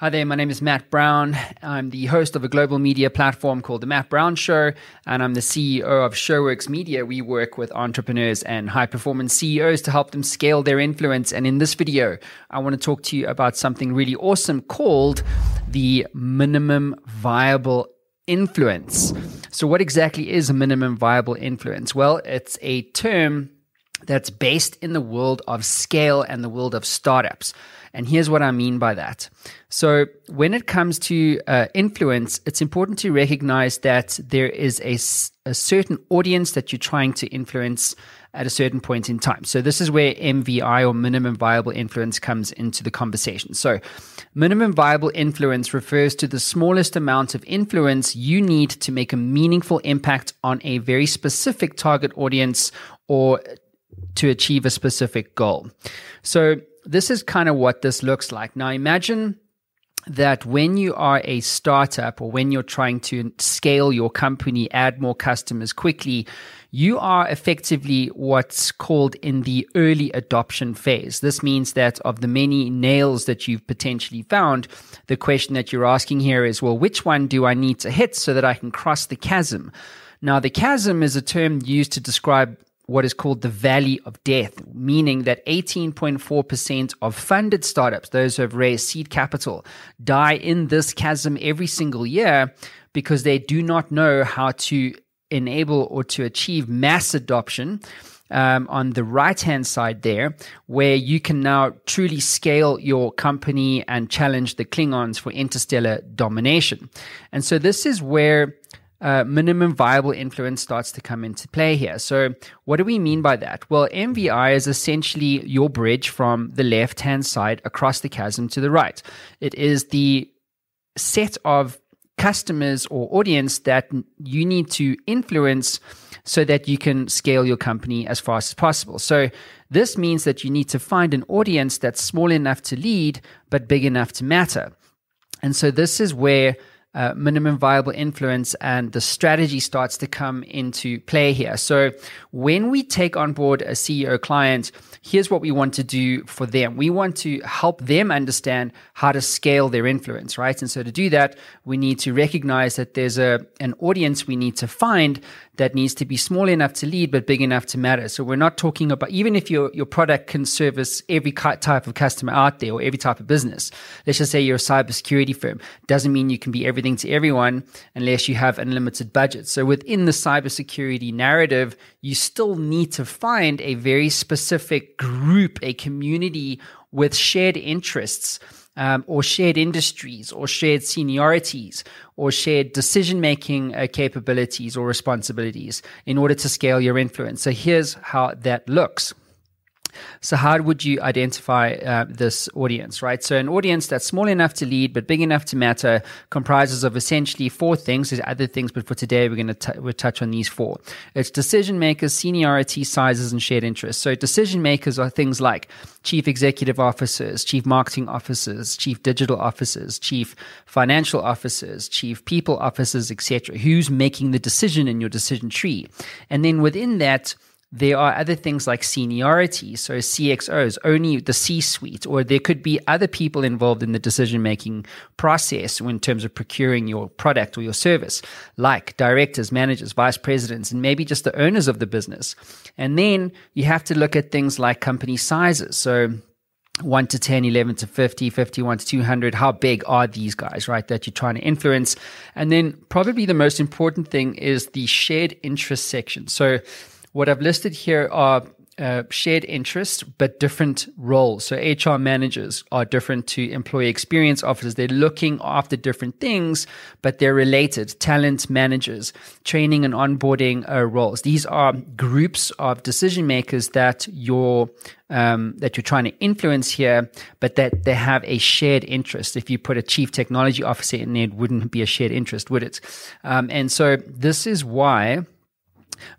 Hi there, my name is Matt Brown. I'm the host of a global media platform called The Matt Brown Show, and I'm the CEO of Showworks Media. We work with entrepreneurs and high performance CEOs to help them scale their influence. And in this video, I want to talk to you about something really awesome called the minimum viable influence. So, what exactly is a minimum viable influence? Well, it's a term that's based in the world of scale and the world of startups. And here's what I mean by that. So, when it comes to uh, influence, it's important to recognize that there is a, a certain audience that you're trying to influence at a certain point in time. So, this is where MVI or minimum viable influence comes into the conversation. So, minimum viable influence refers to the smallest amount of influence you need to make a meaningful impact on a very specific target audience or to achieve a specific goal. So, this is kind of what this looks like. Now, imagine that when you are a startup or when you're trying to scale your company, add more customers quickly, you are effectively what's called in the early adoption phase. This means that of the many nails that you've potentially found, the question that you're asking here is, well, which one do I need to hit so that I can cross the chasm? Now, the chasm is a term used to describe what is called the valley of death, meaning that 18.4% of funded startups, those who have raised seed capital, die in this chasm every single year because they do not know how to enable or to achieve mass adoption. Um, on the right hand side there, where you can now truly scale your company and challenge the Klingons for interstellar domination. And so this is where uh, minimum viable influence starts to come into play here. So, what do we mean by that? Well, MVI is essentially your bridge from the left hand side across the chasm to the right. It is the set of customers or audience that you need to influence so that you can scale your company as fast as possible. So, this means that you need to find an audience that's small enough to lead, but big enough to matter. And so, this is where uh, minimum viable influence and the strategy starts to come into play here. So when we take on board a CEO client, here's what we want to do for them. We want to help them understand how to scale their influence, right? And so to do that, we need to recognize that there's a an audience we need to find that needs to be small enough to lead but big enough to matter. So we're not talking about even if your your product can service every type of customer out there or every type of business. Let's just say you're a cybersecurity firm, doesn't mean you can be everything to everyone unless you have unlimited budget. So within the cybersecurity narrative, you still need to find a very specific group, a community with shared interests um, or shared industries or shared seniorities or shared decision making uh, capabilities or responsibilities in order to scale your influence. So here's how that looks. So, how would you identify uh, this audience, right? So, an audience that's small enough to lead but big enough to matter comprises of essentially four things. There's other things, but for today, we're going to we'll touch on these four. It's decision makers, seniority, sizes, and shared interests. So, decision makers are things like chief executive officers, chief marketing officers, chief digital officers, chief financial officers, chief people officers, etc. Who's making the decision in your decision tree? And then within that, there are other things like seniority, so CXOs, only the C suite, or there could be other people involved in the decision making process in terms of procuring your product or your service, like directors, managers, vice presidents, and maybe just the owners of the business. And then you have to look at things like company sizes. So 1 to 10, 11 to 50, 51 to 200. How big are these guys, right? That you're trying to influence. And then probably the most important thing is the shared interest section. So what I've listed here are uh, shared interests, but different roles. So HR managers are different to employee experience officers. They're looking after different things, but they're related. Talent managers, training and onboarding uh, roles. These are groups of decision makers that you're um, that you're trying to influence here, but that they have a shared interest. If you put a chief technology officer in there, it wouldn't be a shared interest, would it? Um, and so this is why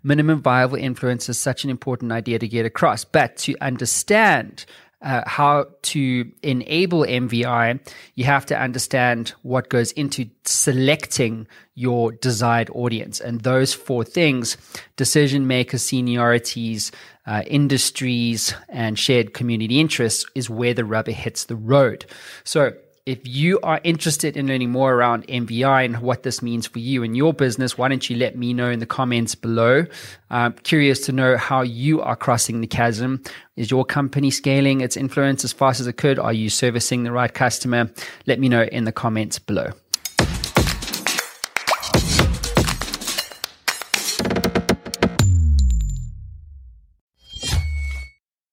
minimum viable influence is such an important idea to get across. But to understand uh, how to enable MVI, you have to understand what goes into selecting your desired audience. And those four things decision maker seniorities, uh, industries, and shared community interests is where the rubber hits the road. So, if you are interested in learning more around MVI and what this means for you and your business, why don't you let me know in the comments below? I'm curious to know how you are crossing the chasm. Is your company scaling its influence as fast as it could? Are you servicing the right customer? Let me know in the comments below.